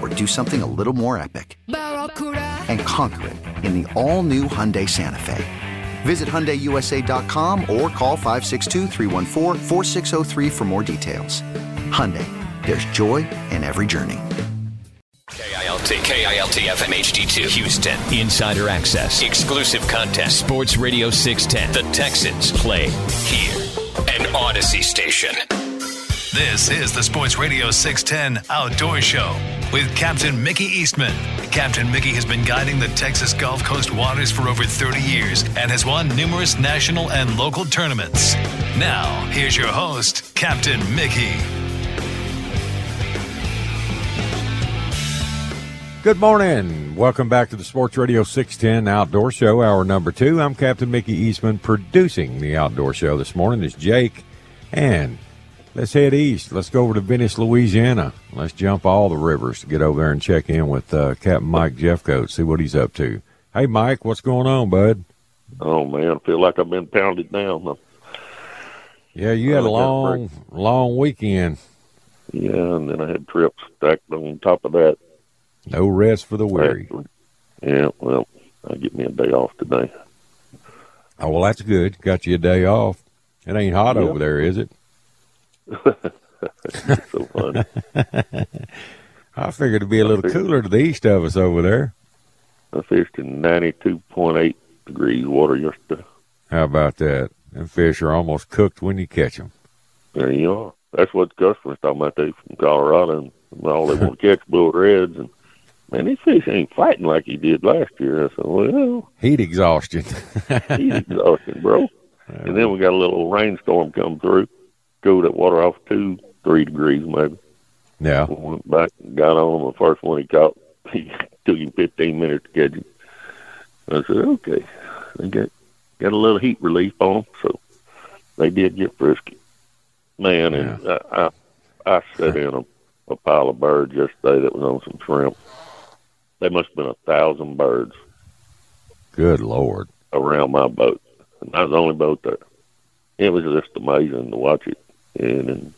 or do something a little more epic? And conquer it in the all new Hyundai Santa Fe. Visit HyundaiUSA.com or call 562 for more details. Hyundai, there's joy in every journey. KILT, KILT FM HD2, Houston. Insider access, exclusive content. Sports Radio 610. The Texans play here. An Odyssey station. This is the Sports Radio 610 Outdoor Show with Captain Mickey Eastman. Captain Mickey has been guiding the Texas Gulf Coast waters for over 30 years and has won numerous national and local tournaments. Now, here's your host, Captain Mickey. Good morning. Welcome back to the Sports Radio 610 Outdoor Show, hour number two. I'm Captain Mickey Eastman, producing the Outdoor Show this morning. It's Jake and Let's head east. Let's go over to Venice, Louisiana. Let's jump all the rivers to get over there and check in with uh, Captain Mike Jeffcoat, see what he's up to. Hey, Mike, what's going on, bud? Oh man, I feel like I've been pounded down. Yeah, you had a long, long weekend. Yeah, and then I had trips stacked on top of that. No rest for the weary. Yeah, well, I get me a day off today. Oh well, that's good. Got you a day off. It ain't hot over there, is it? so funny. I figured it'd be a little cooler to the east of us over there. I fished in 92.8 degrees water yesterday. How about that? And fish are almost cooked when you catch them. There you are. That's what the customers talking about. They from Colorado and all they want to catch bull reds. And man, these fish ain't fighting like he did last year. I said, well, heat exhaustion. heat exhaustion, bro. And then we got a little rainstorm come through cooled that water off two, three degrees maybe. Yeah. Went back and got on him. The first one he caught, he took him 15 minutes to catch him. I said, okay. They got, got a little heat relief on them, so they did get frisky. Man, yeah. and I, I, I set in a, a pile of birds yesterday that was on some shrimp. There must have been a thousand birds. Good Lord. Around my boat. And I was the only boat there. It was just amazing to watch it and, and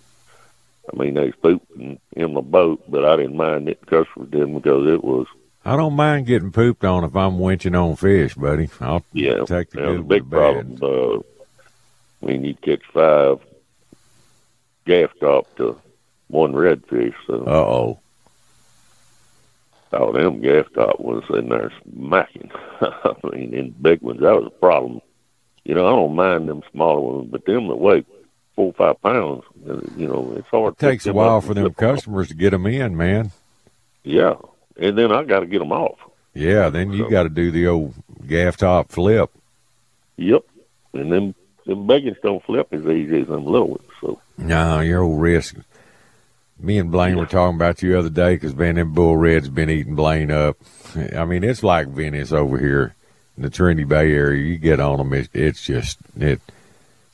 I mean they pooped in my boat, but I didn't mind it. The customers didn't because it was. I don't mind getting pooped on if I'm winching on fish, buddy. I'll yeah, take the good big the problem. Uh, when you catch five gaff top to one redfish, so. Uh oh. Oh, them gaff top was in there smacking. I mean, in big ones, that was a problem. You know, I don't mind them smaller ones, but them that weigh four or five pounds. You know, it's hard. It takes a while for them customers to get them in, man. Yeah, and then I got to get them off. Yeah, then you so, got to do the old gaff top flip. Yep, and then them beggings don't flip as easy as them little ones. So no, your old risk. Me and Blaine yeah. were talking about you the other day because man, them bull reds been eating Blaine up. I mean, it's like Venice over here in the Trinity Bay area. You get on them, it, it's just it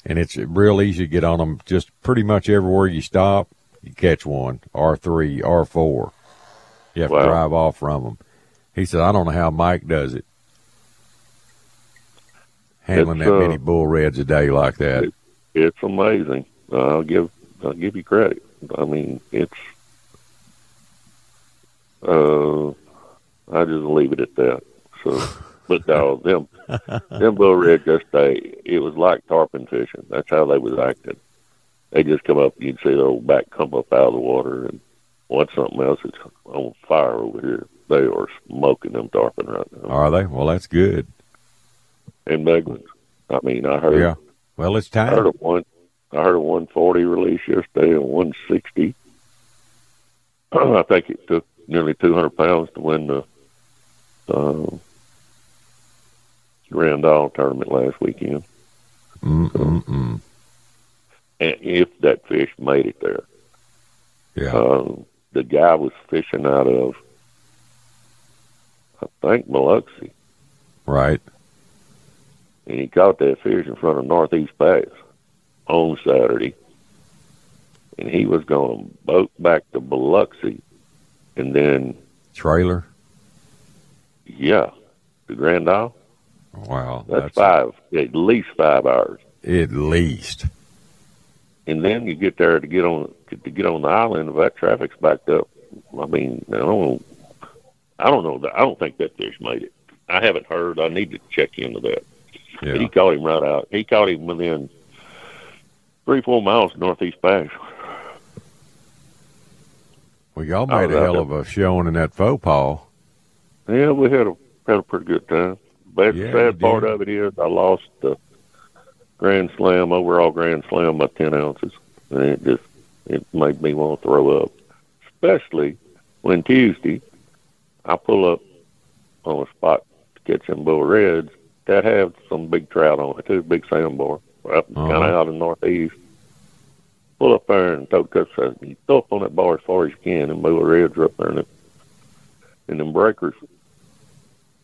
and it's real easy to get on them. Just pretty much everywhere you stop, you catch one R three, R four. You have wow. to drive off from them. He said, "I don't know how Mike does it, handling it's, that uh, many bull reds a day like that." it's amazing. I'll give I'll give you credit. I mean, it's uh, I just leave it at that. So, but no, them them bull reds just they it was like tarpon fishing. That's how they was acting. They just come up. You'd see their old back come up out of the water, and watch something else that's on fire over here. They are smoking them tarpon right now. Are they? Well, that's good. And big ones. I mean, I heard. Yeah. Well, it's time. I heard a one. I heard a 140 release yesterday and 160. I think it took nearly 200 pounds to win the uh, Grand Isle tournament last weekend. Mm-mm-mm. And if that fish made it there, Yeah. um, the guy was fishing out of, I think, Biloxi, right. and he caught that fish in front of Northeast Pass on Saturday, and he was going to boat back to Biloxi, and then Trailer. yeah, the Grand Isle. Wow. That's, five, at least five hours, At least. and then you get there to get on to get on the island. If that traffic's backed up, I mean, I don't, I don't know. That, I don't think that fish made it. I haven't heard. I need to check into that. But Yeah. he caught him right out. He caught him within three, four miles of Northeast Pass. Well, y'all made a hell there. of a showing in that faux pas. Yeah, we had a had a pretty good time. But Yeah, the sad part did. of it is I lost the Grand Slam overall Grand Slam by ten ounces, and it just it made me want to throw up. Especially when Tuesday I pull up on a spot to catch some bull reds that have some big trout on it too, big sandbar up Uh-huh. kind of out in northeast. Pull up there and throw cuts. You throw up on that bar as far as you can, and bull reds are up there, and, it, and them breakers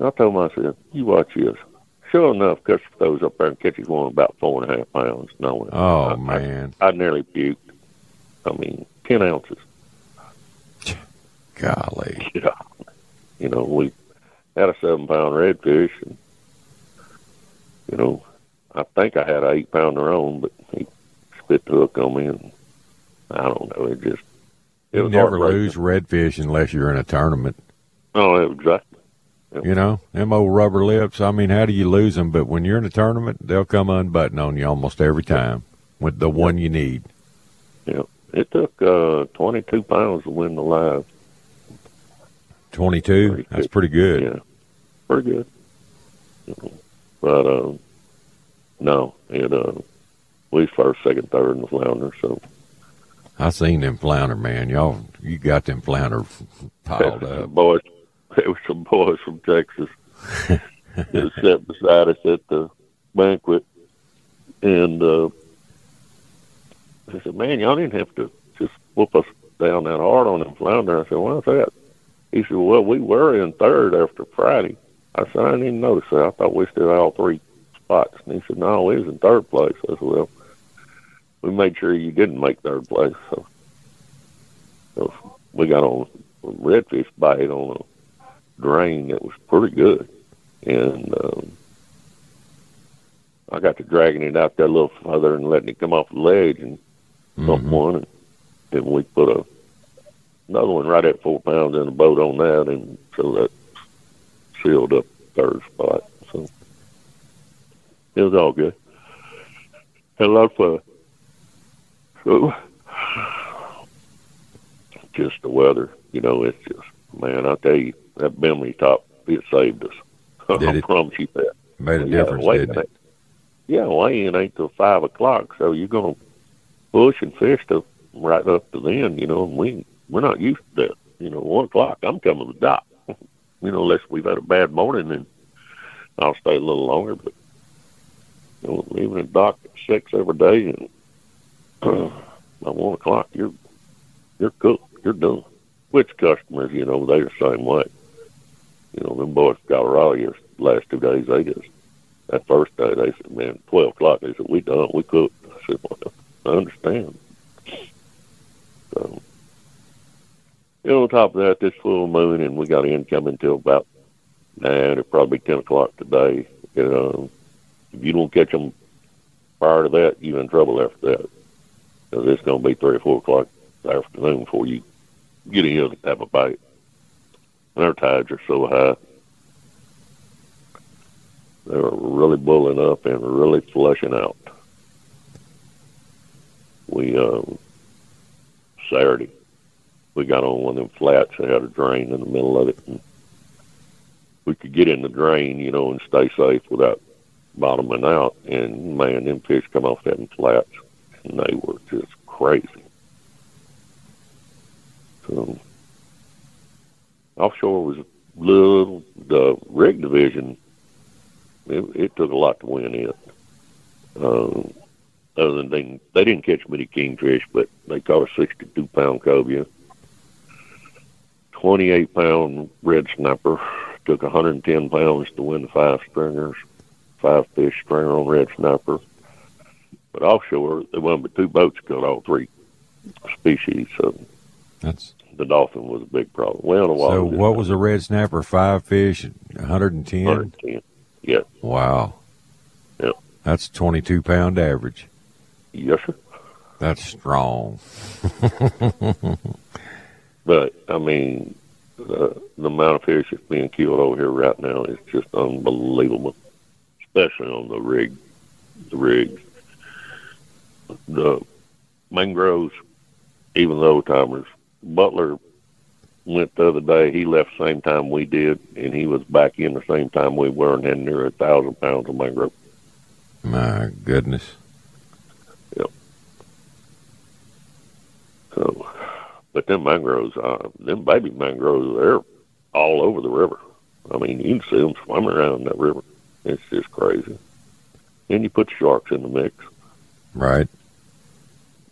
I told myself, you watch this. Sure enough, Custer throws up there and catches one about four and a half pounds. No, Oh, I, man. I, I nearly puked. I mean, ten ounces. Golly. Yeah. You know, we had a seven pound redfish, and you know, I think I had an eight pounder on, but he spit the hook on me, and I don't know. It just it You never lose redfish unless you're in a tournament. Oh, it was exactly. You know, them old rubber lips. I mean, how do you lose them? But when you're in a tournament, they'll come unbuttoned on you almost every time with the one you need. Yeah, it took uh, twenty two pounds to win the live. 22. Pretty That's good. pretty good. Yeah, pretty good. But uh, no, it uh, we first, second, third in the flounder. So I seen them flounder, man. Y'all, you got them flounder piled up. boys, it was some boys from Texas that sat beside us at the banquet, and uh, I said, "Man, y'all didn't have to just whoop us down that hard on them flounder." I said, "Why's that?" He said, "Well, we were in third after Friday." I said, "I didn't even notice that. I thought we still had all three spots." And he said, "No, we was in third place." I said, "Well, we made sure you didn't make third place." So, so we got on redfish bite on a drain that was pretty good, and um, I got to dragging it out there a little further and letting it come off the ledge and dump Mhm. one, and then we put a another one right at four pounds in the boat on that, and so that sealed up third spot. So it was all good. Had a lot of fun. So just the weather, you know, it's just man, I tell you, that Bimini top it saved us. Did I it? promise you that. Made a Yeah, difference, wait didn't it? Yeah, weigh-in ain't till five o'clock, so you're gonna push and fish to right up to then. You know, and we we're not used to that. You know, one o'clock, I'm coming to the dock. you know, unless we've had a bad morning, then I'll stay a little longer. But you know, leaving the dock at six every day, and by one o'clock, you're you're cooked. You're done. Which customers, you know, they're the same way. You know, them boys from Colorado, the last two days, they just that first day they said, "Man, twelve o'clock." They said, "We done. We cooked." I said, "Well, I understand." So, you know, on top of that, this full moon, and we got incoming till about nine. It'll probably ten o'clock today. You um, know, if you don't catch them prior to that, you're in trouble after that. Because it's going to be 3 or 4 o'clock afternoon before you get in and have a bite. Our tides are so high. They were really bulling up and really flushing out. We, um, Saturday, we got on one of them flats that had a drain in the middle of it. And we could get in the drain, you know, and stay safe without bottoming out. And man, them fish come off them flats, and they were just crazy. So offshore was little. The rig division, it, it took a lot to win it. Um, other than they, they didn't catch many kingfish, but they caught a 62 pound cobia, 28 pound red snapper, took 110 pounds to win the five stringers, five fish stringer on red snapper. But offshore, there won but two boats caught all three species. So That's the dolphin was a big problem. Well, a while. so. What was a red snapper? Five fish, 110. 110. Yeah. Wow. Yeah. That's 22 pound average. Yes, sir. That's strong. But I mean, the, the amount of fish that's being killed over here right now is just unbelievable, especially on the rig, the rigs, the mangroves, even the old timers. Butler went the other day. He left the same time we did, and he was back in the same time we were, and had near a thousand pounds of mangrove. My goodness. Yep. So, but them mangroves, uh, them baby mangroves, they're all over the river. I mean, you can see them swimming around that river. It's just crazy. Then you put sharks in the mix. Right.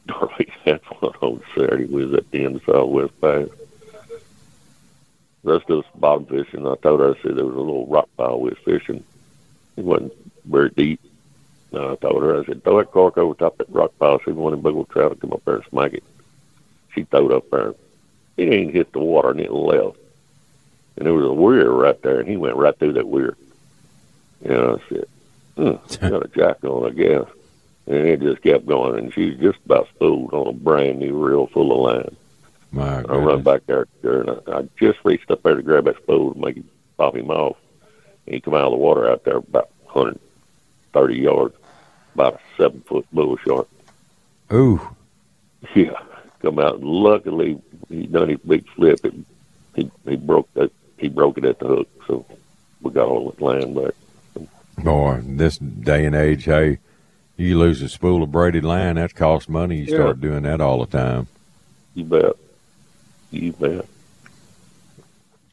Darby had one on Saturday. We was at the end of Southwest Pass. Let's some bottom fishing. I told her, I said there was a little rock pile we was fishing. It wasn't very deep. And I told her, I said, throw that cork over top that rock pile, of them big old trout come up there and smack it. She threw it up there. It ain't hit the water and it left. And there was a weir right there, and he went right through that weir. And I said, hmm, got a jack on, I guess. And it just kept going, and she was just about spooled on a brand new reel full of line. My I goodness. run back there, and I, I just reached up there to grab that spool to make him pop him off. And he come out of the water out there about 130 yards, about a seven foot bull shark. Ooh. Yeah, come out. Luckily, he done his big flip. It, he he broke that. He broke it at the hook, so we got all the land back. Boy, in this day and age, hey, you lose a spool of braided line, that costs money. You Yeah. start doing that all the time. You bet. You bet.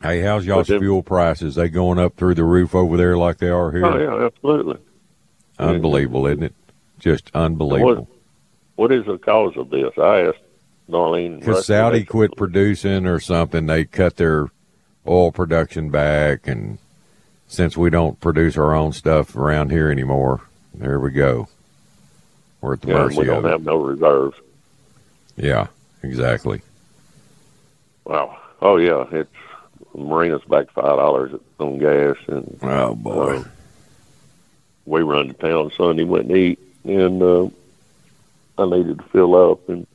Hey, how's y'all's them- fuel prices? They going up through the roof over there like they are here? Oh yeah, absolutely. Unbelievable, isn't it? Just unbelievable. What is the cause of this? I asked Darlene. Because Saudi quit producing or something, they cut their oil production back, and since we don't produce our own stuff around here anymore, there we go. We're at the Yeah, mercy we don't of it. have no reserves. Yeah, exactly. Wow. Oh yeah, it's marina's back five dollars on gas, and Oh boy. uh, we run to town Sunday, went and eat, and uh, I needed to fill up, and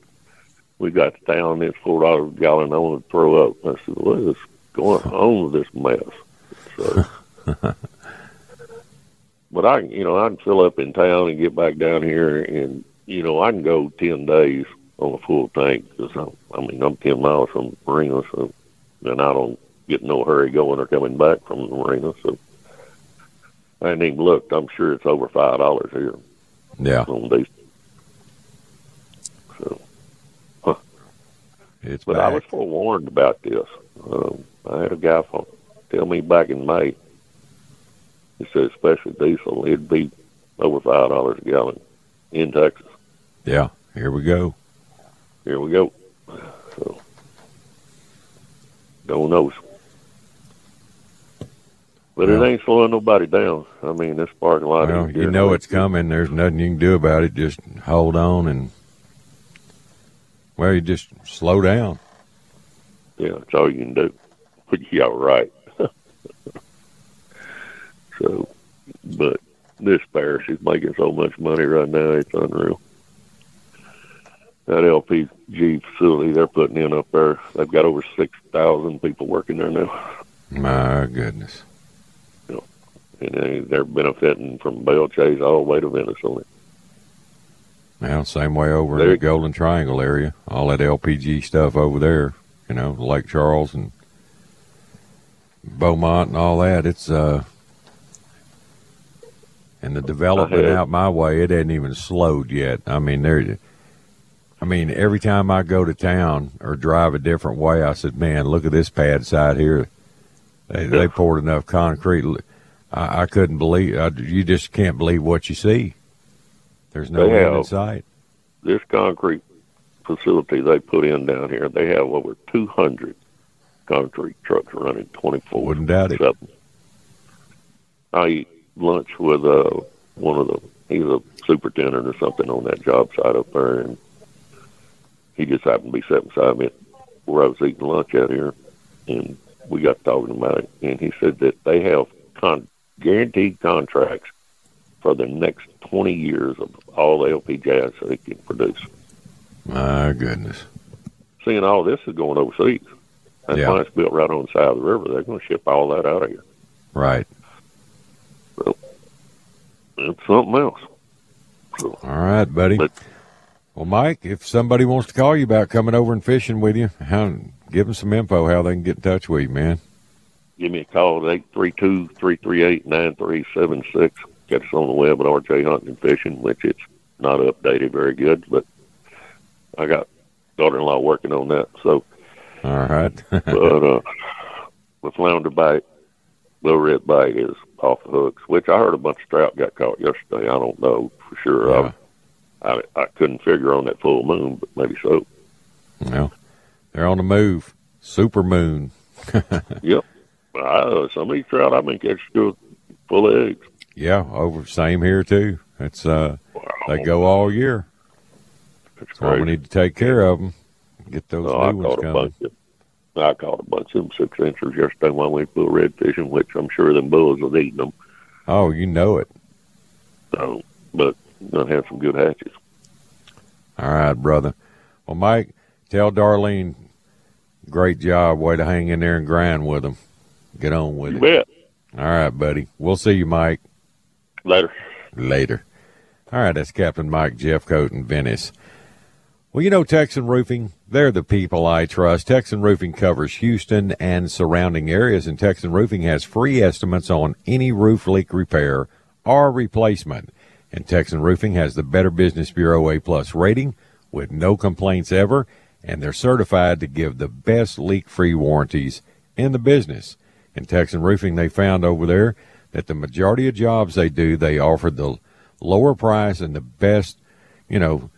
we got to town. It's four dollars a gallon. I want to throw up. I said, "What is going on with this mess?" So, but I, can- you know, I can fill up in town and get back down here, and you know, I can go ten days on a full tank because I, I mean, I'm ten miles from the marina, so and I don't get in no hurry going or coming back from the marina, so. I hadn't even looked. I'm sure it's over five dollars here Yeah, on these. So, it's but back. I was forewarned about this. Um, I had a guy from, tell me back in May. He said, especially diesel, it'd be over five dollars a gallon in Texas. yeah, here we go. Here we go. So, don't know. But Well. it ain't slowing nobody down. I mean, this parking lot. Well, you know it's coming. There's nothing you can do about it. Just hold on and, well, you just slow down. Yeah, that's all you can do. Yeah, right. So, but this parish is making so much money right now. It's unreal. That LPG facility they're putting in up there, they've got over six thousand people working there now. My goodness. You know, and they, they're benefiting from Belle Chasse all the way to it. Well, same way over in the Golden Triangle area. All that LPG stuff over there, you know, Lake Charles and Beaumont and all that. It's uh and the development out my way, it hadn't even slowed yet. I mean, there I mean, every time I go to town or drive a different way, I said, "Man, look at this pad side here. They, they poured enough concrete. I, I couldn't believe. I, you just can't believe what you see. There's no They end in sight. This concrete facility they put in down here, they have over two hundred concrete trucks running twenty four Wouldn't doubt it. seven. I lunch with uh one of the he's a superintendent or something on that job site up there and he just happened to be sitting beside me where I was eating lunch out here and we got talking about it and he said that they have con- guaranteed contracts for the next twenty years of all the LP gas they can produce. My goodness. Seeing all this is going overseas. That Yeah. plant's built right on the side of the river. They're going to ship all that out of here. Right. It's something else. So, All right, buddy. But- well, Mike, if somebody wants to call you about coming over and fishing with you, how, give them some info how they can get in touch with you, man. give me a call at 832-338-9376. Get us on the web at RJ Hunting and Fishing, which it's not updated very good, but I got daughter-in-law working on that. So, All right. but uh, the flounder bite, little red bite is off the hooks, which I heard a bunch of trout got caught yesterday. I don't know for sure. Yeah. I, I I couldn't figure on that full moon, but maybe so. well, they're on the move. Super moon. Yep. Uh, some of these trout I've been catching full of eggs. Yeah, over same here too. It's uh, they go all year. That's So we need to take care of them. Get those Oh, I ones coming. I caught a bunch of them six inchers yesterday when we bull red fishing, which I'm sure them bulls was eating them. Oh, you know it. So, but I had some good hatches. All right, brother. Well, Mike, tell Darlene, great job. Way to hang in there and grind with them. Get on with You it. bet. All right, buddy. We'll see you, Mike, Later. later. All right, that's Captain Mike Jeffcoat in Venice. Well, you know, Texan Roofing, they're the people I trust. Texan Roofing covers Houston and surrounding areas, and Texan Roofing has free estimates on any roof leak repair or replacement. And Texan Roofing has the Better Business Bureau A plus rating with no complaints ever, and they're certified to give the best leak free warranties in the business. In Texan Roofing, they found over there that the majority of jobs they do, they offer the lower price and the best, you know,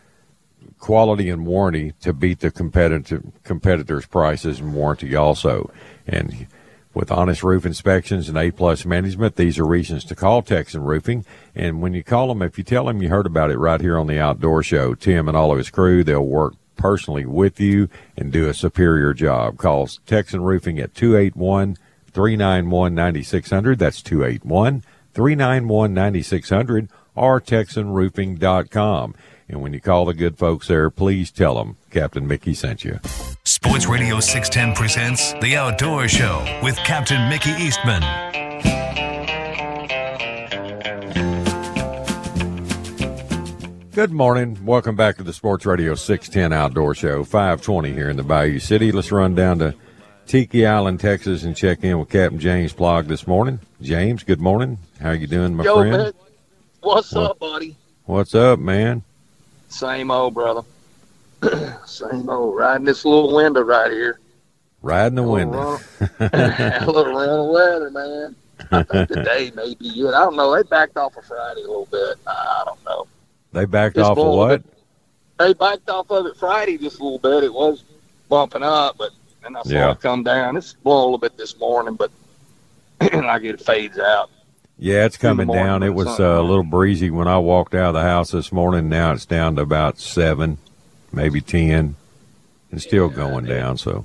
quality and warranty to beat the competitive competitors' prices and warranty also. And with honest roof inspections and A plus management, these are reasons to call Texan Roofing. And when you call them, if you tell them you heard about it right here on the Outdoor Show, Tim and all of his crew, they'll work personally with you and do a superior job. Call Texan Roofing at 281 391 9600. That's 281 391 9600 or TexanRoofing.com. And when you call the good folks there, please tell them Captain Mickey sent you. Sports Radio 610 presents The Outdoor Show with Captain Mickey Eastman. Good morning. Welcome back to the Sports Radio 610 Outdoor Show, 520 here in the Bayou City. Let's run down to Tiki Island, Texas, and check in with Captain James Plaag this morning. James, good morning. How you doing, my Yo, friend? man. What's What? up, buddy? What's up, man? Same old, brother. Same old. Riding this little window right here. Riding the little window. run- a little run of weather, man. I think today may be good. I don't know. They backed off of Friday a little bit. I don't know. They backed It's off of what? bit- They backed off of it Friday just a little bit. It was bumping up, but then I saw Yeah. it come down. It's blowing a little bit this morning, but like it fades out. Yeah, it's coming morning down. It was uh, a little breezy when I walked out of the house this morning. Now it's down to about seven, maybe ten, and still going down. So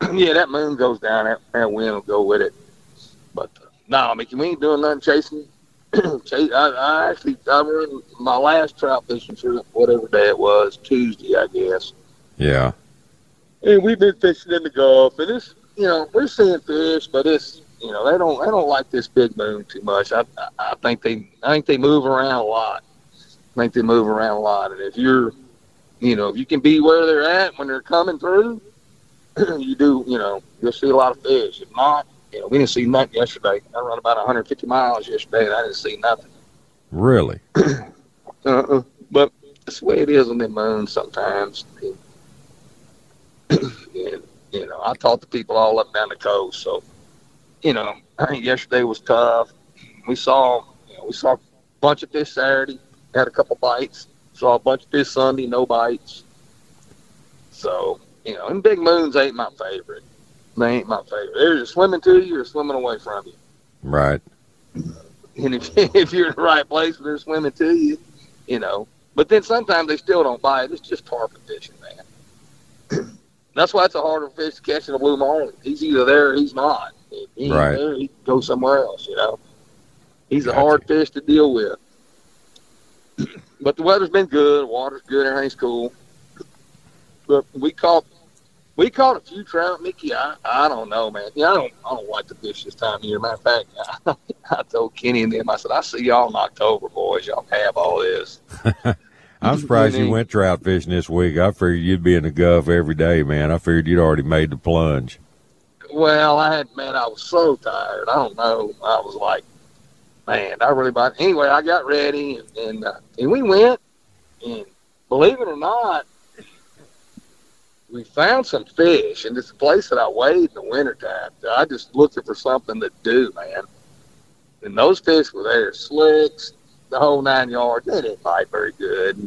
yeah, that moon goes down. That, that wind will go with it. But uh, no, Mickey, we ain't doing nothing chasing Chase, I, I actually I run my last trout fishing trip, whatever day it was, Tuesday, I guess. Yeah. And we've been fishing in the Gulf, and it's you know we're seeing fish, but it's you know they don't they don't like this big moon too much. I I, think they I think they move around a lot. I think they move around a lot, and if you're you know if you can be where they're at when they're coming through, you do you know you'll see a lot of fish. If not, you know we didn't see nothing yesterday. I run about 150 miles yesterday, and I didn't see nothing. Really? Uh-uh. But that's the way it is on the moon sometimes. and, you know, I talked to people all up and down the coast. So, you know, I think yesterday was tough. We saw, you know, we saw a bunch of fish Saturday, had a couple bites. Saw a bunch of fish Sunday, no bites. So, you know, and big moons ain't my favorite. They ain't my favorite. They're either swimming to you or swimming away from you. Right. And if, if you're in the right place, they're swimming to you, you know. But then sometimes they still don't bite. It's just tarpon fishing, man. That's why it's a harder fish to catch than a blue marlin. He's either there or he's not. He Right. there, he can go somewhere else, you know. He's Gotcha. a hard fish to deal with. but the weather's been good, water's good, everything's cool. But we caught we caught a few trout, Mickey. I, I don't know, man. Yeah, I don't I don't like to fish this time of year. Matter of fact, I, I told Kenny and them, I said, I see y'all in October, boys. Y'all have all this. I'm surprised you went trout fishing this week. I figured you'd be in the Gulf every day, man. I figured you'd already made the plunge. Well, I had man, I was so tired. I don't know. I was like, man, I really bought. Anyway, I got ready and and, uh, and we went, and believe it or not, we found some fish, and it's a place that I wade in the wintertime. I just looking for something to do, man. And those fish were there, slicks, the whole nine yards. They didn't bite very good.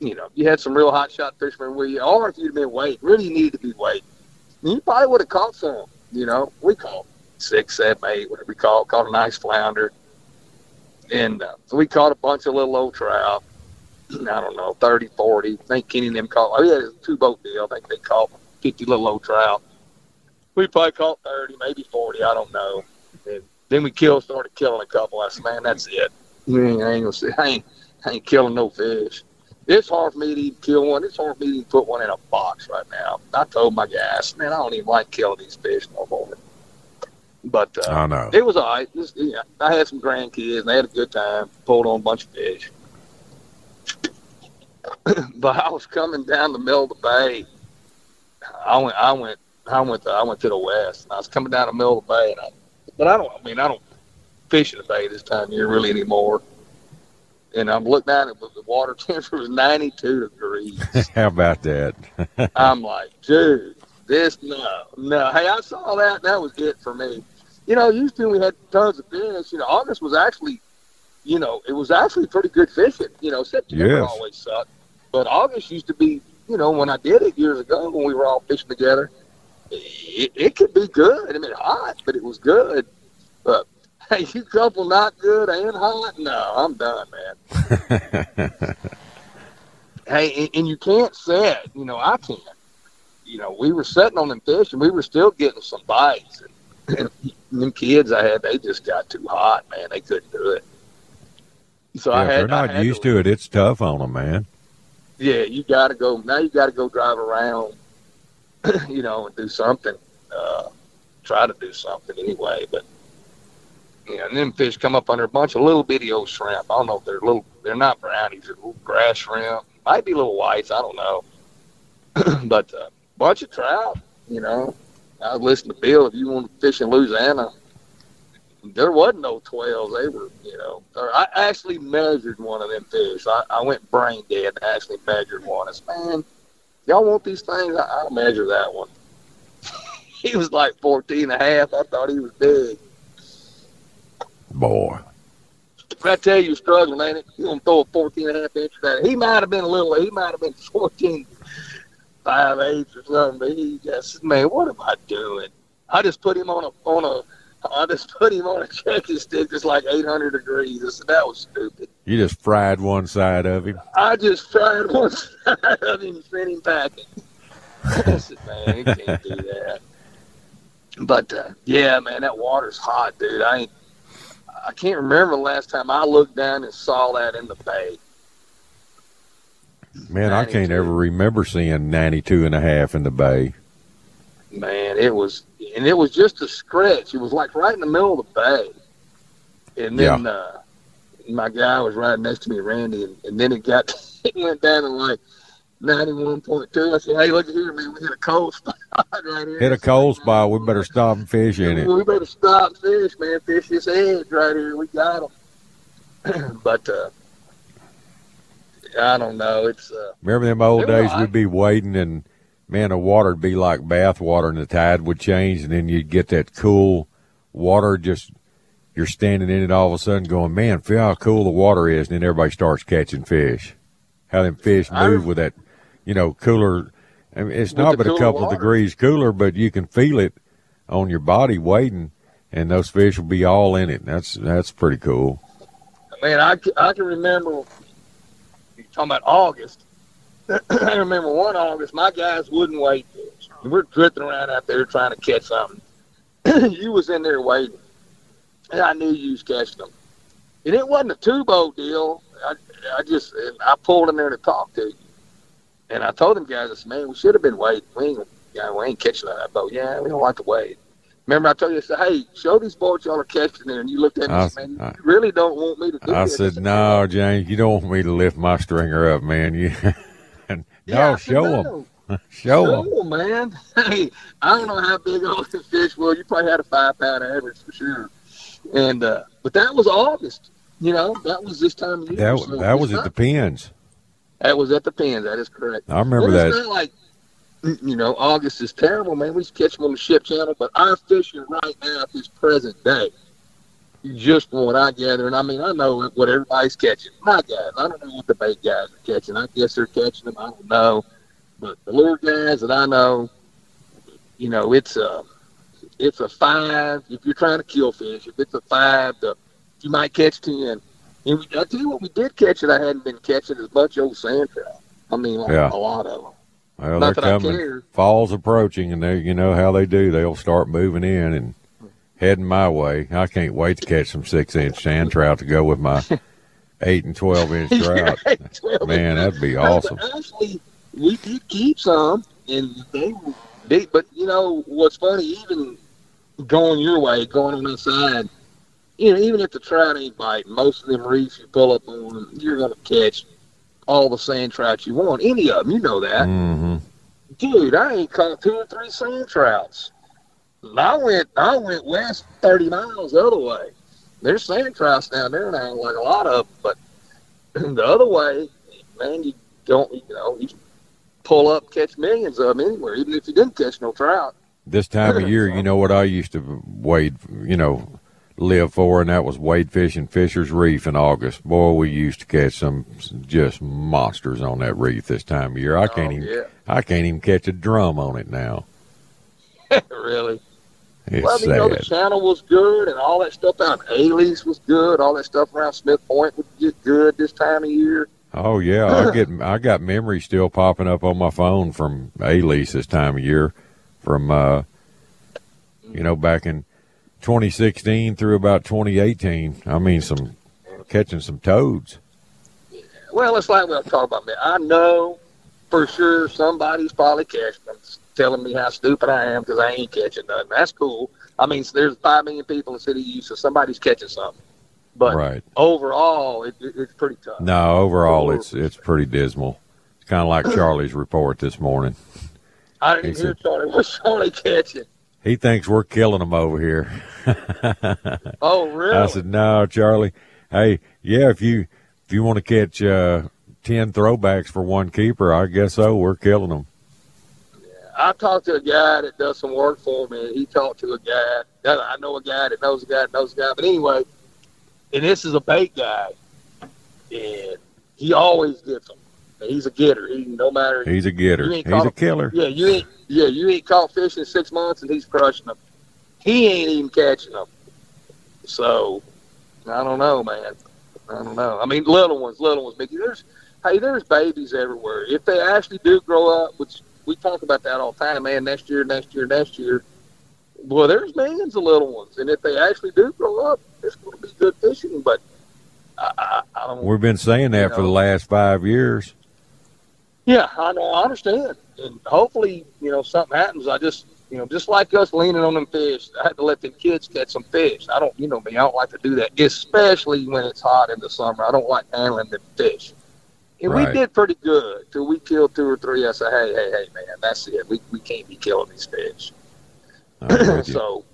You know, you had some real hot shot fishermen with you, or if you'd been waiting, really needed to be waiting. You probably would have caught some. You know, we caught six, seven, eight, whatever we caught. Caught a nice flounder, and uh, so we caught a bunch of little old trout. I don't know, 30, 40. I think Kenny and them caught. Oh yeah, two boat deal. I think they caught fifty little old trout. We probably caught thirty, maybe forty. I don't know. And then we killed, started killing a couple. I said, man, that's it. I ain't. I ain't, I ain't killing no fish. It's hard for me to even kill one. It's hard for me to even put one in a box right now. I told my guys, man, I don't even like killing these fish no more. But uh, I know. it was all right. This, yeah, I had some grandkids, and they had a good time. Pulled on a bunch of fish. but I was coming down the middle of the bay. I went, I went, I went, to, I went to the west. And I was coming down the middle of the bay, and I, but I don't. I mean, I don't fish in the bay this time of year really anymore. And I'm looking down at the water temperature was 92 degrees. How about that? I'm like, dude, this no, no. Hey, I saw that. That was it for me. You know, used to we had tons of fish. You know, August was actually, you know, it was actually pretty good fishing. You know, September Yes. always sucked, but August used to be. You know, when I did it years ago when we were all fishing together, it, it could be good. I mean, hot, but it was good. But hey, you couple not good and hot, no, I'm done, man. Hey, and, and you can't set. You know, I can't. You know, we were setting on them fish, and we were still getting some bites. And, and them kids I had, they just got too hot, man. They couldn't do it. So yeah, I had. they're not had used to it, it's tough on them, man. Yeah, you got to go now. You got to go drive around, you know, and do something. Uh, try to do something anyway. But know, and then fish come up under a bunch of little bitty old shrimp. I don't know if they're little. They're not brownies. They're little grass shrimp. Might be little whites. I don't know. but a uh, bunch of trout. You know, I was listening to Bill. If you want to fish in Louisiana, there wasn't no twelves. They were, you know. I actually measured one of them fish. I, I went brain dead and actually measured one. I said, man, y'all want these things? I, I'll measure that one. he was like 14 and a half. I thought he was big. Boy. I tell you, struggling, ain't it? You gonna throw a 14 and a half inch at it. He might have been a little. He might have been 14, five eighths or something. But he just, man, what am I doing? I just put him on a on a. I just put him on a checking stick that's like 800 degrees. I said that was stupid. You just fried one side of him. I just fried one side of him and sent him packing. I said, man, you can't do that. But uh, yeah, man, that water's hot, dude. I ain't. I can't remember the last time I looked down and saw that in the bay. Man, I can't ever remember seeing 92 and a half in the bay. Man, it was, and it was just a stretch. It was like right in the middle of the bay. And then, Yeah. uh, my guy was right next to me, Randy, and, and then it got, it went down to like 91.2. I said, hey, look here, man, we hit a cold spot right here. Hit a cold spot. We better stop and fish in it. We better stop fish, man. Fish this edge right here. We got them. but uh, I don't know. It's uh, Remember them old days? right. We'd be wading and man, the water'd be like bath water and the tide would change and then you'd get that cool water just you're standing in it all of a sudden going, Man, feel how cool the water is and then everybody starts catching fish. How them fish move rem- with that, you know, cooler I mean, it's not but a couple water. degrees cooler, but you can feel it on your body waiting, and those fish will be all in it. That's that's pretty cool. man, I, I can remember. You're talking about August. I remember one August, my guys wouldn't wait. We're drifting around out there trying to catch something. you was in there waiting, and I knew you was catching them. And it wasn't a two boat deal. I, I just I pulled in there to talk to you, and I told them guys, I said, "Man, we should have been waiting. We ain't, yeah, we ain't catching that boat. Yeah, we don't like to wait." Remember, I told you, I said, "Hey, show these boats y'all are catching there," and you looked at me I- and said, "Man, I- you really don't want me to do I this." said, "No, James, you don't want me to lift my stringer up, man. You, no, Yeah, I said, show them, "No." show them." Man. Hey, I don't know how big all the fish were. You probably had a five pound average for sure. And uh, but that was August. You know, that was this time of year. That so that was at the pins. That was at the pins. That is correct. I remember that. It's not like you know August is terrible, man. We catch them on the ship channel, but our fishing right now at this present day, just from what I gather, and I mean I know what everybody's catching. My guys, I don't know what the bait guys are catching. I guess they're catching them. I don't know, but the lure guys that I know, you know, it's a it's a five. If you're trying to kill fish, if it's a five, the, you might catch ten. And we, I tell you what, we did catch it. I hadn't been catching as much old sand trout. I mean, like Yeah. a lot of them. Well, Not they're that I coming. care. Fall's approaching, and they, you know how they do. They'll start moving in and heading my way. I can't wait to catch some six-inch sand trout to go with my eight and twelve-inch trout. Man, that'd be awesome. But actually, we did keep some, and they were big. But you know what's funny? Even going your way, going on that side, you know, even if the trout ain't biting, most of them reefs you pull up on, you're gonna catch all the sand trout you want. Any of them, you know that. hmm Dude, I ain't caught two or three sand trouts. I went, I went west thirty miles the other way. There's sand trouts down there now, like a lot of them. But the other way, man, you don't, you know, you pull up, catch millions of them anywhere, even if you didn't catch no trout. This time of year, you know what I used to wade, you know, live for, and that was wade fishing Fisher's Reef in August. Boy, we used to catch some just monsters on that reef this time of year. I can't Oh, even, yeah. I can't even catch a drum on it now. really. It's well, you know, the channel was good, and all that stuff out in Ailey's was good. All that stuff around Smith Point would get good this time of year. Oh yeah, I get I got memories still popping up on my phone from Elise this time of year, from uh, you know back in 2016 through about 2018. I mean, some catching some toads. Well, it's like we'll talk about me. I know for sure somebody's probably catching them, telling me how stupid I am because I ain't catching nothing. That's cool. I mean, there's five million people in the city of Houston. Somebody's catching something. But right. overall, it, it, it's pretty tough. No, overall it's it's pretty dismal. It's kind of like Charlie's report this morning. I didn't He hear said- Charlie. What's Charlie catching? He thinks we're killing them over here. Oh, really? I said, "No, Charlie. Hey, yeah, if you if you want to catch uh, ten throwbacks for one keeper, I guess so. We're killing them." Yeah, I talked to a guy that does some work for me. and He talked to a guy. that I know a guy that knows a guy that knows a guy. But anyway, and this is a bait guy, and he always gets them. He's a getter. He no matter. He's a getter. He's a killer. Yeah, you ain't. Yeah, you ain't caught fish in six months, and he's crushing them. He ain't even catching them. So, I don't know, man. I don't know. I mean, little ones, little ones, Mickey. There's, hey, there's babies everywhere. If they actually do grow up, which we talk about that all the time, man. Next year, next year, next year. well, there's millions of little ones, and if they actually do grow up, it's going to be good fishing. But I, I, I don't. We've been saying that you for the last five years. Yeah, I know. I understand, and hopefully, you know, something happens. I just, you know, just like us leaning on them fish, I had to let them kids catch some fish. I don't, you know me, I don't like to do that, especially when it's hot in the summer. I don't like handling them fish. And Right. we did pretty good till we killed two or three. I said, hey, hey, hey, man, that's it. We we can't be killing these fish. You. so,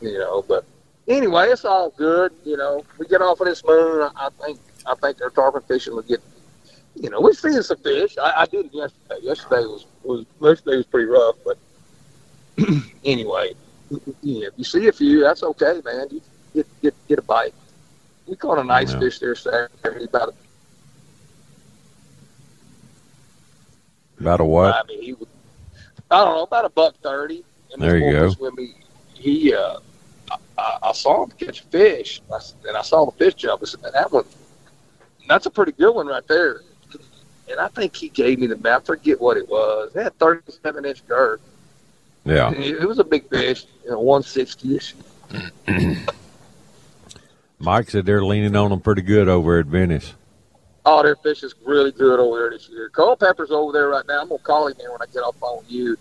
you know, but anyway, it's all good. You know, we get off of this moon. I, I think I think our tarpon fishing will get. You know, we're seeing some fish. I, I did it yesterday. Yesterday was was yesterday was pretty rough, but anyway, yeah, if you see a few, that's okay, man. You get get get a bite. We caught a nice Yeah. fish there Saturday, about a About a what? I mean, he was, I don't know, about a buck thirty. And There you go. With me, he, uh, I, I, I saw him catch a fish, I s- and I saw the fish jump. I said, "Man, that one, that's a pretty good one right there." And I think he gave me the map. I forget what it was. It had thirty-seven inch girth. Yeah. It, was a big fish, you know, one sixty ish. Mike said they're leaning on them pretty good over at Venice. Oh, their fish is really good over there this year. Culpepper's over there right now. I'm gonna call him here when I get off on you.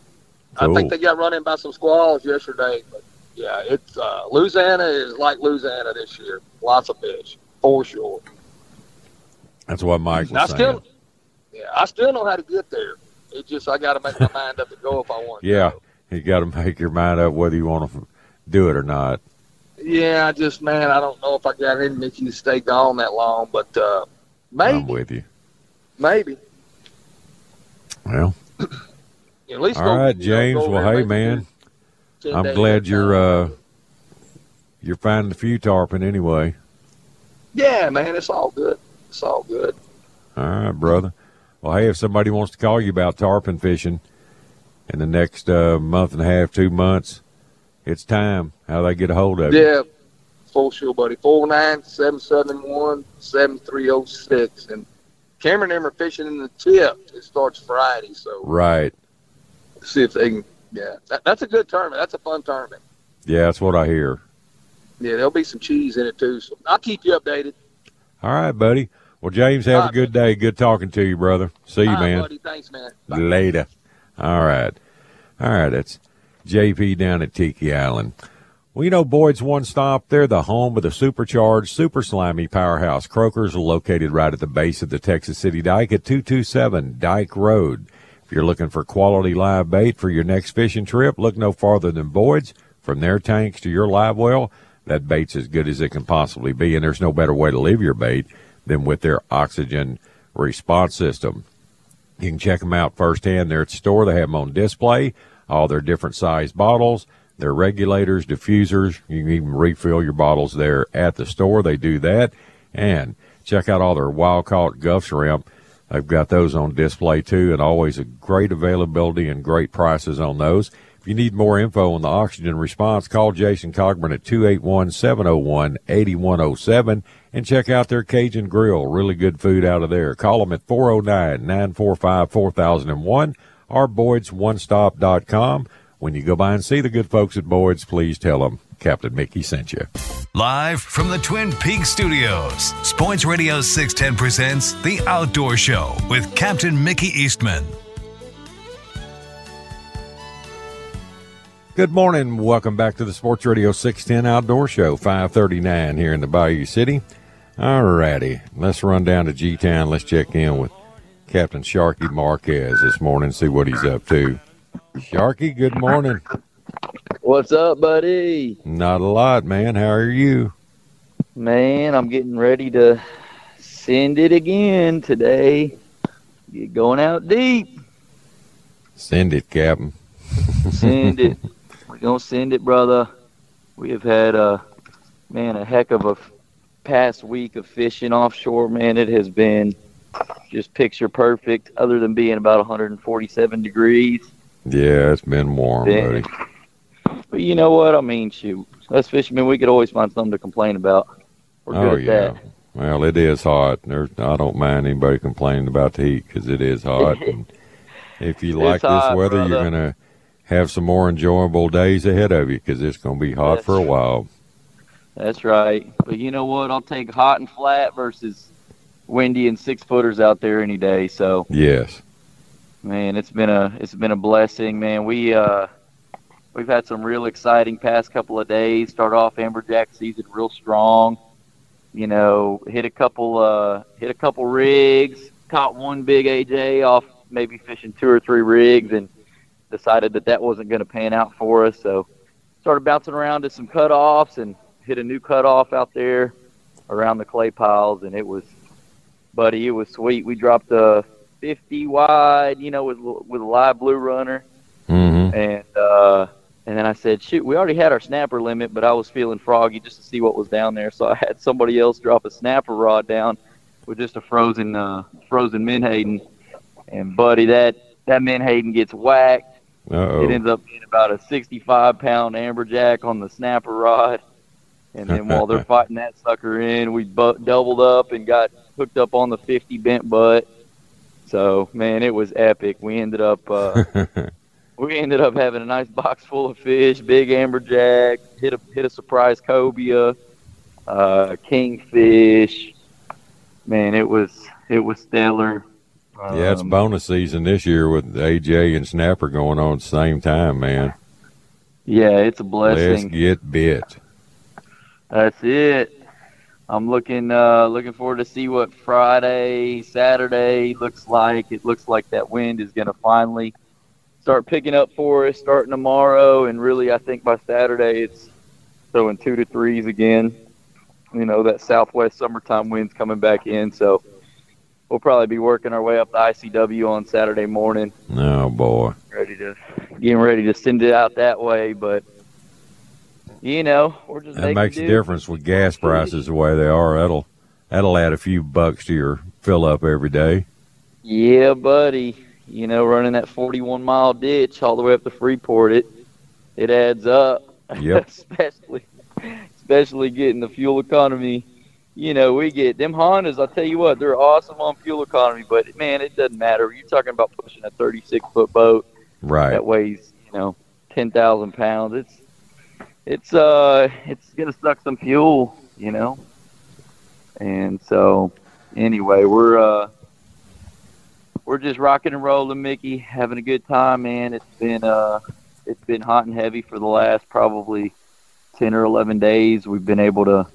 I think they got run in by some squalls yesterday, but yeah, it's uh, Louisiana is like Louisiana this year. Lots of fish for sure. That's what Mike was I saying. still, I still know how to get there. It just I got to make my mind up to go if I want. Yeah. go. You got to make your mind up whether you want to do it or not. yeah. I just man, I don't know if I got any me to stay gone that long, but uh, maybe, I'm with you. maybe. Well, At least all go, right, know, James. Well, hey, man, I'm glad you're uh you're finding a few tarpon anyway. Yeah, man, it's all good. It's all good. All right, brother. Well, hey, if somebody wants to call you about tarpon fishing in the next uh, month and a half, two months, it's time. How they get a hold of you? Yeah, full show, buddy. Four nine seven seven one seven three zero six. And Cameron and them are fishing in the tip. It starts Friday, so Right. see if they can. Yeah, that, that's a good tournament. That's a fun tournament. Yeah, that's what I hear. Yeah, there'll be some cheese in it too. So I'll keep you updated. All right, buddy. Well, James, have a good day. Good talking to you, brother. See you, man. buddy. Thanks, man. Bye. Later. All right. All right. That's JP down at Tiki Island. Well, you know, Boyd's One Stop, they're the home of the supercharged, super slimy powerhouse. Croakers are located right at the base of the Texas City Dike at 227 Dike Road. If you're looking for quality live bait for your next fishing trip, look no farther than Boyd's. From their tanks to your live well, that bait's as good as it can possibly be, and there's no better way to live your bait than with their oxygen response system. You can check them out firsthand. They're at the store. They have them on display, all their different size bottles, their regulators, diffusers. You can even refill your bottles there at the store. They do that. And check out all their wild caught Gulf shrimp. They've got those on display too, and always a great availability and great prices on those. If you need more info on the oxygen response, call Jason Cogburn at 281 701 8107 and check out their Cajun Grill. Really good food out of there. Call them at 409 945 4001 or Boyd'sOneStop.com. When you go by and see the good folks at Boyd's, please tell them Captain Mickey sent you. Live from the Twin Peaks studios, Sports Radio 610 presents The Outdoor Show with Captain Mickey Eastman. Good morning. Welcome back to the Sports Radio 610 Outdoor Show, 539 here in the Bayou City. All righty. Let's run down to G-Town. Let's check in with Captain Sharky Marquez this morning, see what he's up to. Sharky, good morning. What's up, buddy? Not a lot, man. How are you? Man, I'm getting ready to send it again today. Get going out deep. Send it, Captain. Send it. Gonna send it, brother. We have had a man a heck of a f- past week of fishing offshore. Man, it has been just picture perfect. Other than being about 147 degrees, Yeah, it's been warm, Yeah. buddy. but you know what? I mean, shoot, us fishermen, we could always find something to complain about. We're good Oh, at yeah. that. Well, it is hot. There's, I don't mind anybody complaining about the heat because it is hot. and if you like It's hot, this weather, you're going to have some more enjoyable days ahead of you because it's going to be hot That's for a while. That's right. But you know what? I'll take hot and flat versus windy and six footers out there any day. So Yes. man, it's been a it's been a blessing, man. We uh we've had some real exciting past couple of days. Start off amberjack season real strong. You know, hit a couple uh hit a couple rigs, caught one big AJ off maybe fishing two or three rigs and decided that that wasn't going to pan out for us. So started bouncing around to some cutoffs and hit a new cutoff out there around the clay piles and it was buddy, it was sweet. We dropped a 50 wide, you know, with with a live blue runner, Mm-hmm. and uh, and then I said, shoot, we already had our snapper limit, but I was feeling froggy just to see what was down there, so I had somebody else drop a snapper rod down with just a frozen uh, frozen menhaden, and buddy, that that menhaden gets whacked. Uh It ends up being about a 65 pound amberjack on the snapper rod. And then while they're fighting that sucker in, we bu- doubled up and got hooked up on the 50 bent butt. So man, it was epic. We ended up uh, we ended up having a nice box full of fish, big amberjack, hit a hit a surprise cobia, uh, kingfish. Man, it was it was stellar. Yeah, it's Um, bonus season this year with AJ and Snapper going on at the same time, man. Yeah, it's a blessing. Let's get bit. That's it. I'm looking uh, looking forward to see what Friday, Saturday looks like. It looks like that wind is going to finally start picking up for us starting tomorrow, and really, I think by Saturday it's throwing two to threes again. You know that southwest summertime wind's coming back in, so we'll probably be working our way up the ICW on Saturday morning, Oh boy. ready to getting ready to send it out that way. But you know, we're just That makes a do. difference with gas prices the way they are. That'll that'll add a few bucks to your fill up every day. Yeah, buddy. You know, running that 41 mile ditch all the way up to Freeport, it it adds up. Yep. especially especially getting the fuel economy. You know, we get them Hondas. I'll tell you what, they're awesome on fuel economy, but man, it doesn't matter. You're talking about pushing a 36 foot boat Right. that weighs, you know, 10,000 pounds. It's it's uh it's gonna suck some fuel, you know. And so, anyway, we're uh we're just rocking and rolling, Mickey, having a good time, man. It's been uh it's been hot and heavy for the last probably ten or eleven days. We've been able to,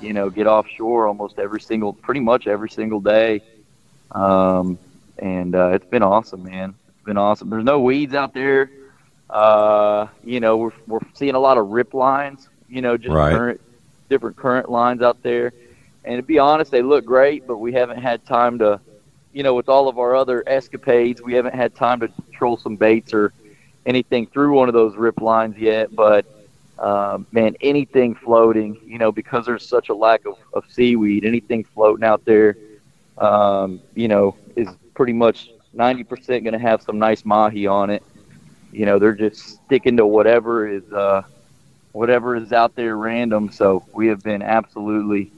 you know, get offshore almost every single, pretty much every single day, um, and uh, it's been awesome, man. It's been awesome. There's no weeds out there. Uh, you know, we're we're seeing a lot of rip lines. You know, just Right. current, different current lines out there. And to be honest, they look great, but we haven't had time to, you know, with all of our other escapades, we haven't had time to troll some baits or anything through one of those rip lines yet. But um, man, anything floating, you know, because there's such a lack of, of seaweed, anything floating out there, um, you know, is pretty much 90% going to have some nice mahi on it. You know, they're just sticking to whatever is uh, whatever is out there random. So we have been absolutely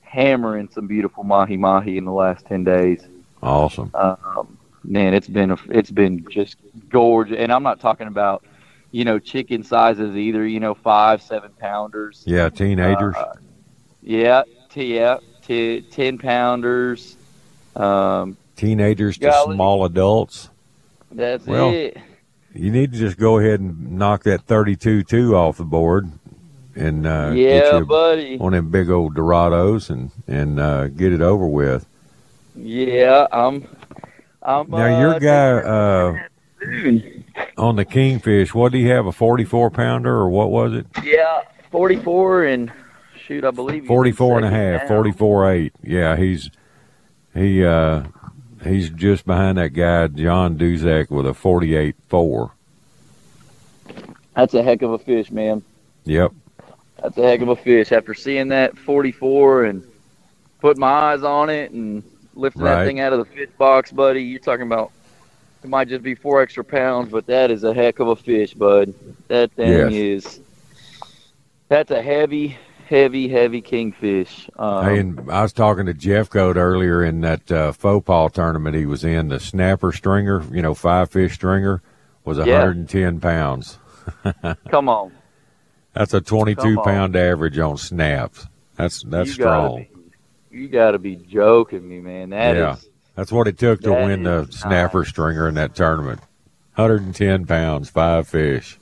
hammering some beautiful mahi mahi in the last 10 days. Awesome. Um, man, it's been a, it's been just gorgeous, and I'm not talking about you know chicken sizes either. You know, five, seven pounders. Yeah, teenagers. Uh, yeah, t- yeah, t- ten pounders. Um, teenagers to golly. small adults. that's Well, it. You need to just go ahead and knock that 32-2 off the board and uh, get Yeah, you buddy. one of them big old Dorados and and uh, get it over with. Yeah, I'm. I'm. Now uh, your guy uh. On the kingfish, what do you have? A 44 pounder or what was it? Yeah, 44 and shoot, I believe. he's in 44 and a half, now. 44 8. Yeah, he's he uh he's just behind that guy John Duzak with a 48 4. That's a heck of a fish, man. Yep. That's a heck of a fish. After seeing that 44 and put my eyes on it and lifting Right. that thing out of the fish box, buddy, you're talking about it might just be four extra pounds, but that is a heck of a fish, bud. That thing Yes. is. That's a heavy, heavy, heavy kingfish. Um, Hey, and I was talking to Jeffcoat earlier in that uh, faux paw tournament he was in, the snapper stringer, you know, five fish stringer. was Yeah. 110 pounds. Come on. That's a 22 Come on. average on snaps. That's that's you gotta strong. Be, you got to be joking me, man. That is Yeah. That's what it took to That win the snapper nice. stringer in that tournament. 110 pounds, five fish.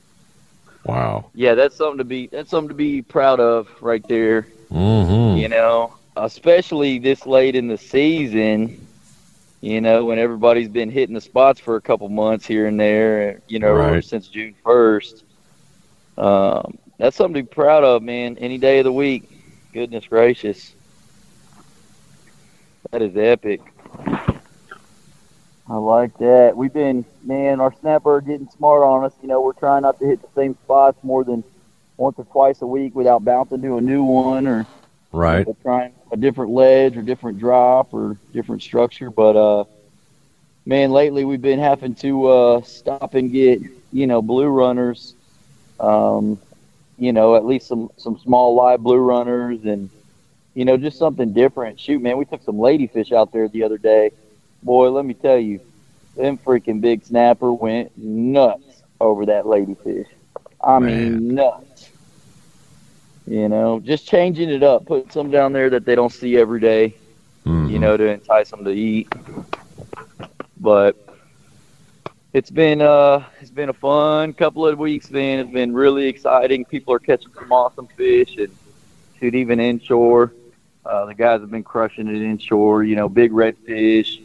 Wow. yeah, that's something to be that's something to be proud of right there. Mm-hmm. You know, especially this late in the season. You know, when everybody's been hitting the spots for a couple months here and there. You know, Right. since June first. Um, that's something to be proud of, man. Any day of the week. Goodness gracious, that is epic. I like that. We've been, man, our snapper are getting smart on us. You know, we're trying not to hit the same spots more than once or twice a week without bouncing to a new one or Right. trying a different ledge or different drop or different structure. But uh, man, lately we've been having to uh, stop and get you know blue runners, um, you know at least some some small live blue runners and you know just something different. Shoot, man, we took some ladyfish out there the other day. Boy, let me tell you, them freaking big snapper went nuts over that ladyfish. I mean, nuts. You know, just changing it up, putting some down there that they don't see every day, Mhm. you know, to entice them to eat. But it's been uh it's been a fun couple of weeks, man. It's been really exciting. People are catching some awesome fish and shoot even inshore. Uh, the guys have been crushing it inshore. You know, big redfish.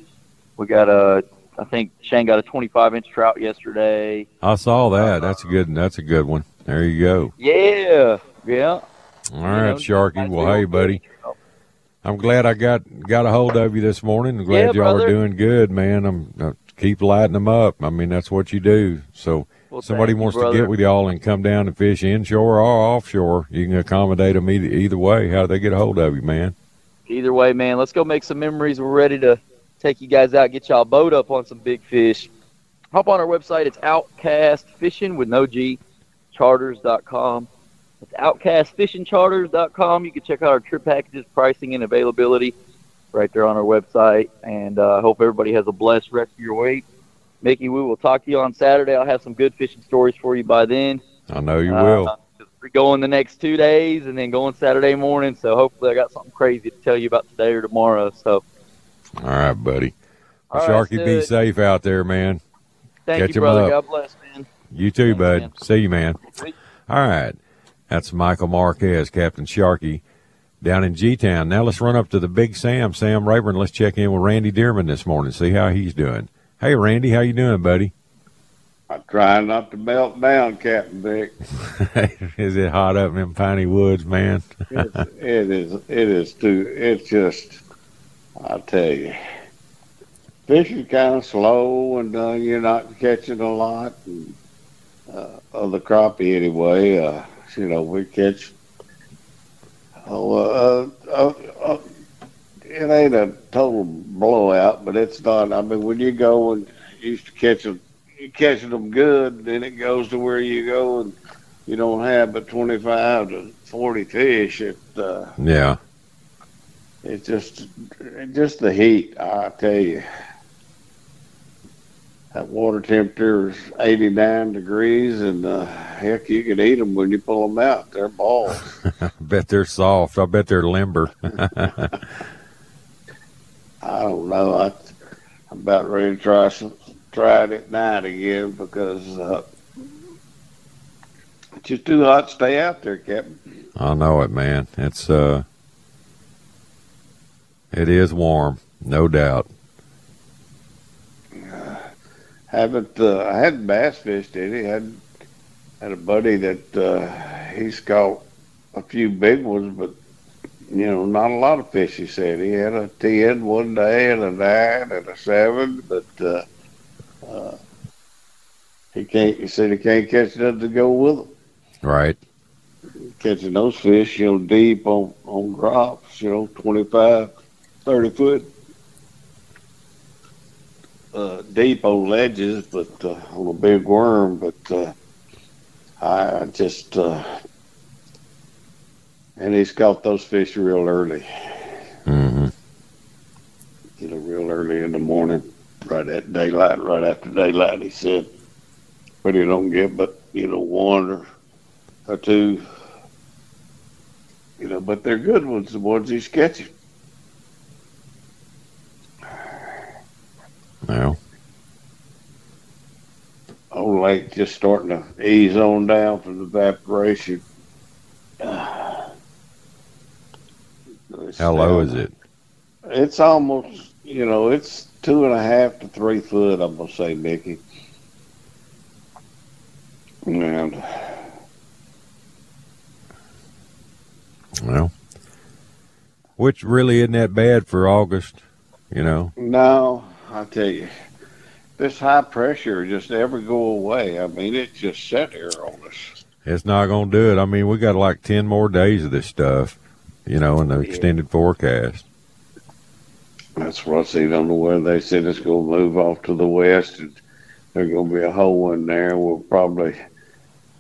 We got a, I think Shane got a 25 inch trout yesterday. I saw that. That's a good. That's a good one. There you go. Yeah, yeah. All right, know, Sharky. Well, hey, buddy. I'm glad I got got a hold of you this morning. I'm glad Yeah, y'all brother. are doing good, man. I'm uh, keep lighting them up. I mean, that's what you do. So Well, somebody thank you, wants to get with y'all and come down and fish inshore or offshore, you can accommodate them either, either way. How do they get a hold of you, man? Either way, man, let's go make some memories. We're ready to take you guys out, get y'all boat up on some big fish. Hop on our website. It's Outcast Fishing with no G, charters.com. It's outcastfishingcharters.com. You can check out our trip packages, pricing, and availability right there on our website. And uh, I hope everybody has a blessed rest of your week. Mickey, we will talk to you on Saturday. I'll have some good fishing stories for you by then. I know you Uh, will. We're going the next two days and then going Saturday morning. So hopefully I got something crazy to tell you about today or tomorrow. So All right, buddy. All right, Sharky, be safe out there, man. thank Catch you, brother. up. God bless, man. You too, Thanks, bud. man. See you, man. All right. That's Michael Marquez, Captain Sharky, down in G Town. Now let's run up to the Big Sam, Sam Rayburn. Let's check in with Randy Deerman this morning, see how he's doing. Hey, Randy, how you doing, buddy? I'm trying not to melt down, Captain Vic. Is it hot up in piney woods, man? It is. It is too. It's just. I tell you, fishing kind of slow, and uh, you're not catching a lot and, uh, of the crappie anyway. Uh, you know, we catch. Oh, uh, uh, uh, it ain't a total blowout, but it's not. I mean, when you go and used to catch them, catching them good, then it goes to where you go and you don't have but 25 to 40 fish. It, uh, Yeah. it's just, just the heat. I tell you, that water temperature is 89 degrees, and uh, heck, you can eat them when you pull them out. They're balls. I bet they're soft. I bet they're limber. I don't know. I, I'm about ready to try some, try it at night again because uh, it's just too hot to stay out there, Captain. I know it, man. It's uh it is warm, no doubt. Haven't uh, I hadn't bass fished any. Had had a buddy that uh, he's caught a few big ones, but you know not a lot of fish. He said he had a ten one day and a nine and a seven, but uh, uh, he can't. He said he can't catch nothing to go with them. Right. Catching those fish, you know, deep on on drops, you know, 25, 30 foot. Uh, deep on ledges, but uh, on a big worm. But uh, I just uh, and he's caught those fish real early. Mm-hmm. You know, real early in the morning, right at daylight, right after daylight. He said, but he don't get but you know one or, or two. You know, but they're good ones, the ones he's catching. Well, Old lake just starting to ease on down from the evaporation. how low is it? It's almost, you know, it's two and a half to three foot. I'm gonna say, Mickey. And Well, which really isn't that bad for August, you know. no, I tell you, this high pressure just never go away. I mean, it just sat here on us. It's not going to do it. I mean, we got like 10 more days of this stuff, you know, in the extended forecast. That's what I see on the weather. They said it's going to move off to the west, and there's going to be a hole in there. We'll probably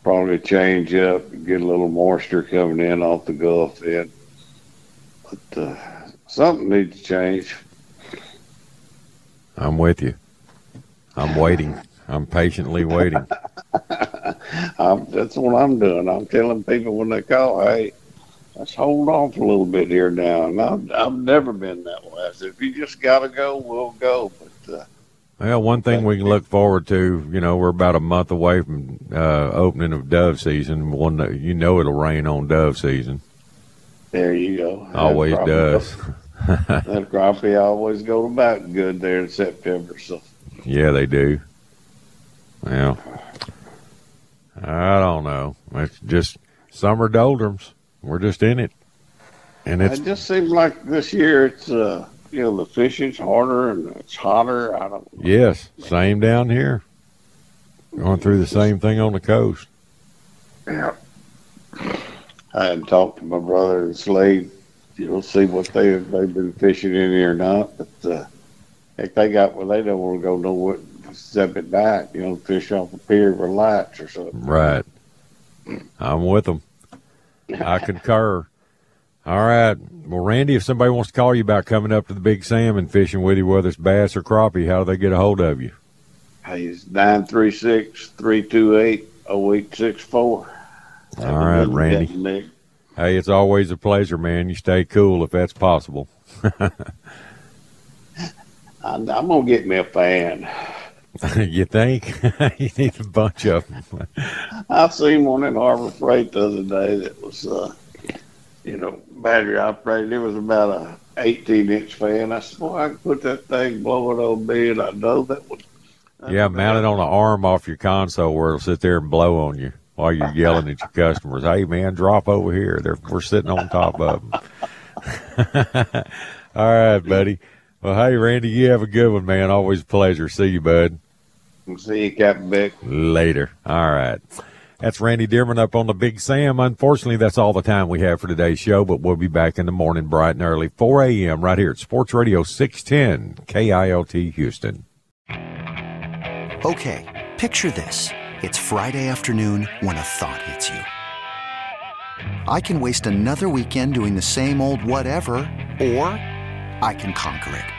probably change up, and get a little moisture coming in off the Gulf then. But uh, something needs to change. I'm with you. I'm waiting. I'm patiently waiting. I'm, that's what I'm doing. I'm telling people when they call, hey, let's hold off a little bit here now. And I've, I've never been that way. I said, if you just got to go, we'll go. But uh, Well, one thing we can look forward to, you know, we're about a month away from uh, opening of dove season. One, that- you know, it'll rain on dove season. there you go. Always crappie does. that crappie always go about good there in September. So Yeah, they do. Well, I don't know. It's just summer doldrums. We're just in it, and it's it just seems like this year it's uh you know the fishing's harder and it's hotter. I don't. yes, same down here. Going through the same thing on the coast. Yeah. I hadn't talked to my brother and Slade. You know, see what they they've been fishing in here or not. But uh, if they got well, they don't want to go know what step at night. You know, fish off a pier with lights or something. Right. I'm with them. I concur. All right. Well, Randy, if somebody wants to call you about coming up to the Big Salmon fishing with you, whether it's bass or crappie, how do they get a hold of you? He's nine three six three two eight oh eight six four. All right, Randy. Nick. Hey, it's always a pleasure, man. You stay cool if that's possible. I'm, I'm gonna get me a fan. you think? you need a bunch of them. I seen one in Harbor Freight the other day that was, uh, you know, battery operated. It was about a 18 inch fan. I said, "Boy, I can put that thing blowing on me," and I know that would. Yeah, mount it on an arm off your console where it'll sit there and blow on you while you're yelling at your customers. Hey, man, drop over here. They're, we're sitting on top of them. All right, buddy. Well, hey, Randy, you have a good one, man. Always a pleasure. See you, bud. See you, Captain Beck. Later. All right. That's Randy Deerman up on the Big Sam. Unfortunately, that's all the time we have for today's show, but we'll be back in the morning bright and early, 4 a.m. right here at Sports Radio 610 KILT Houston. Okay, picture this. It's Friday afternoon when a thought hits you. I can waste another weekend doing the same old whatever, or I can conquer it.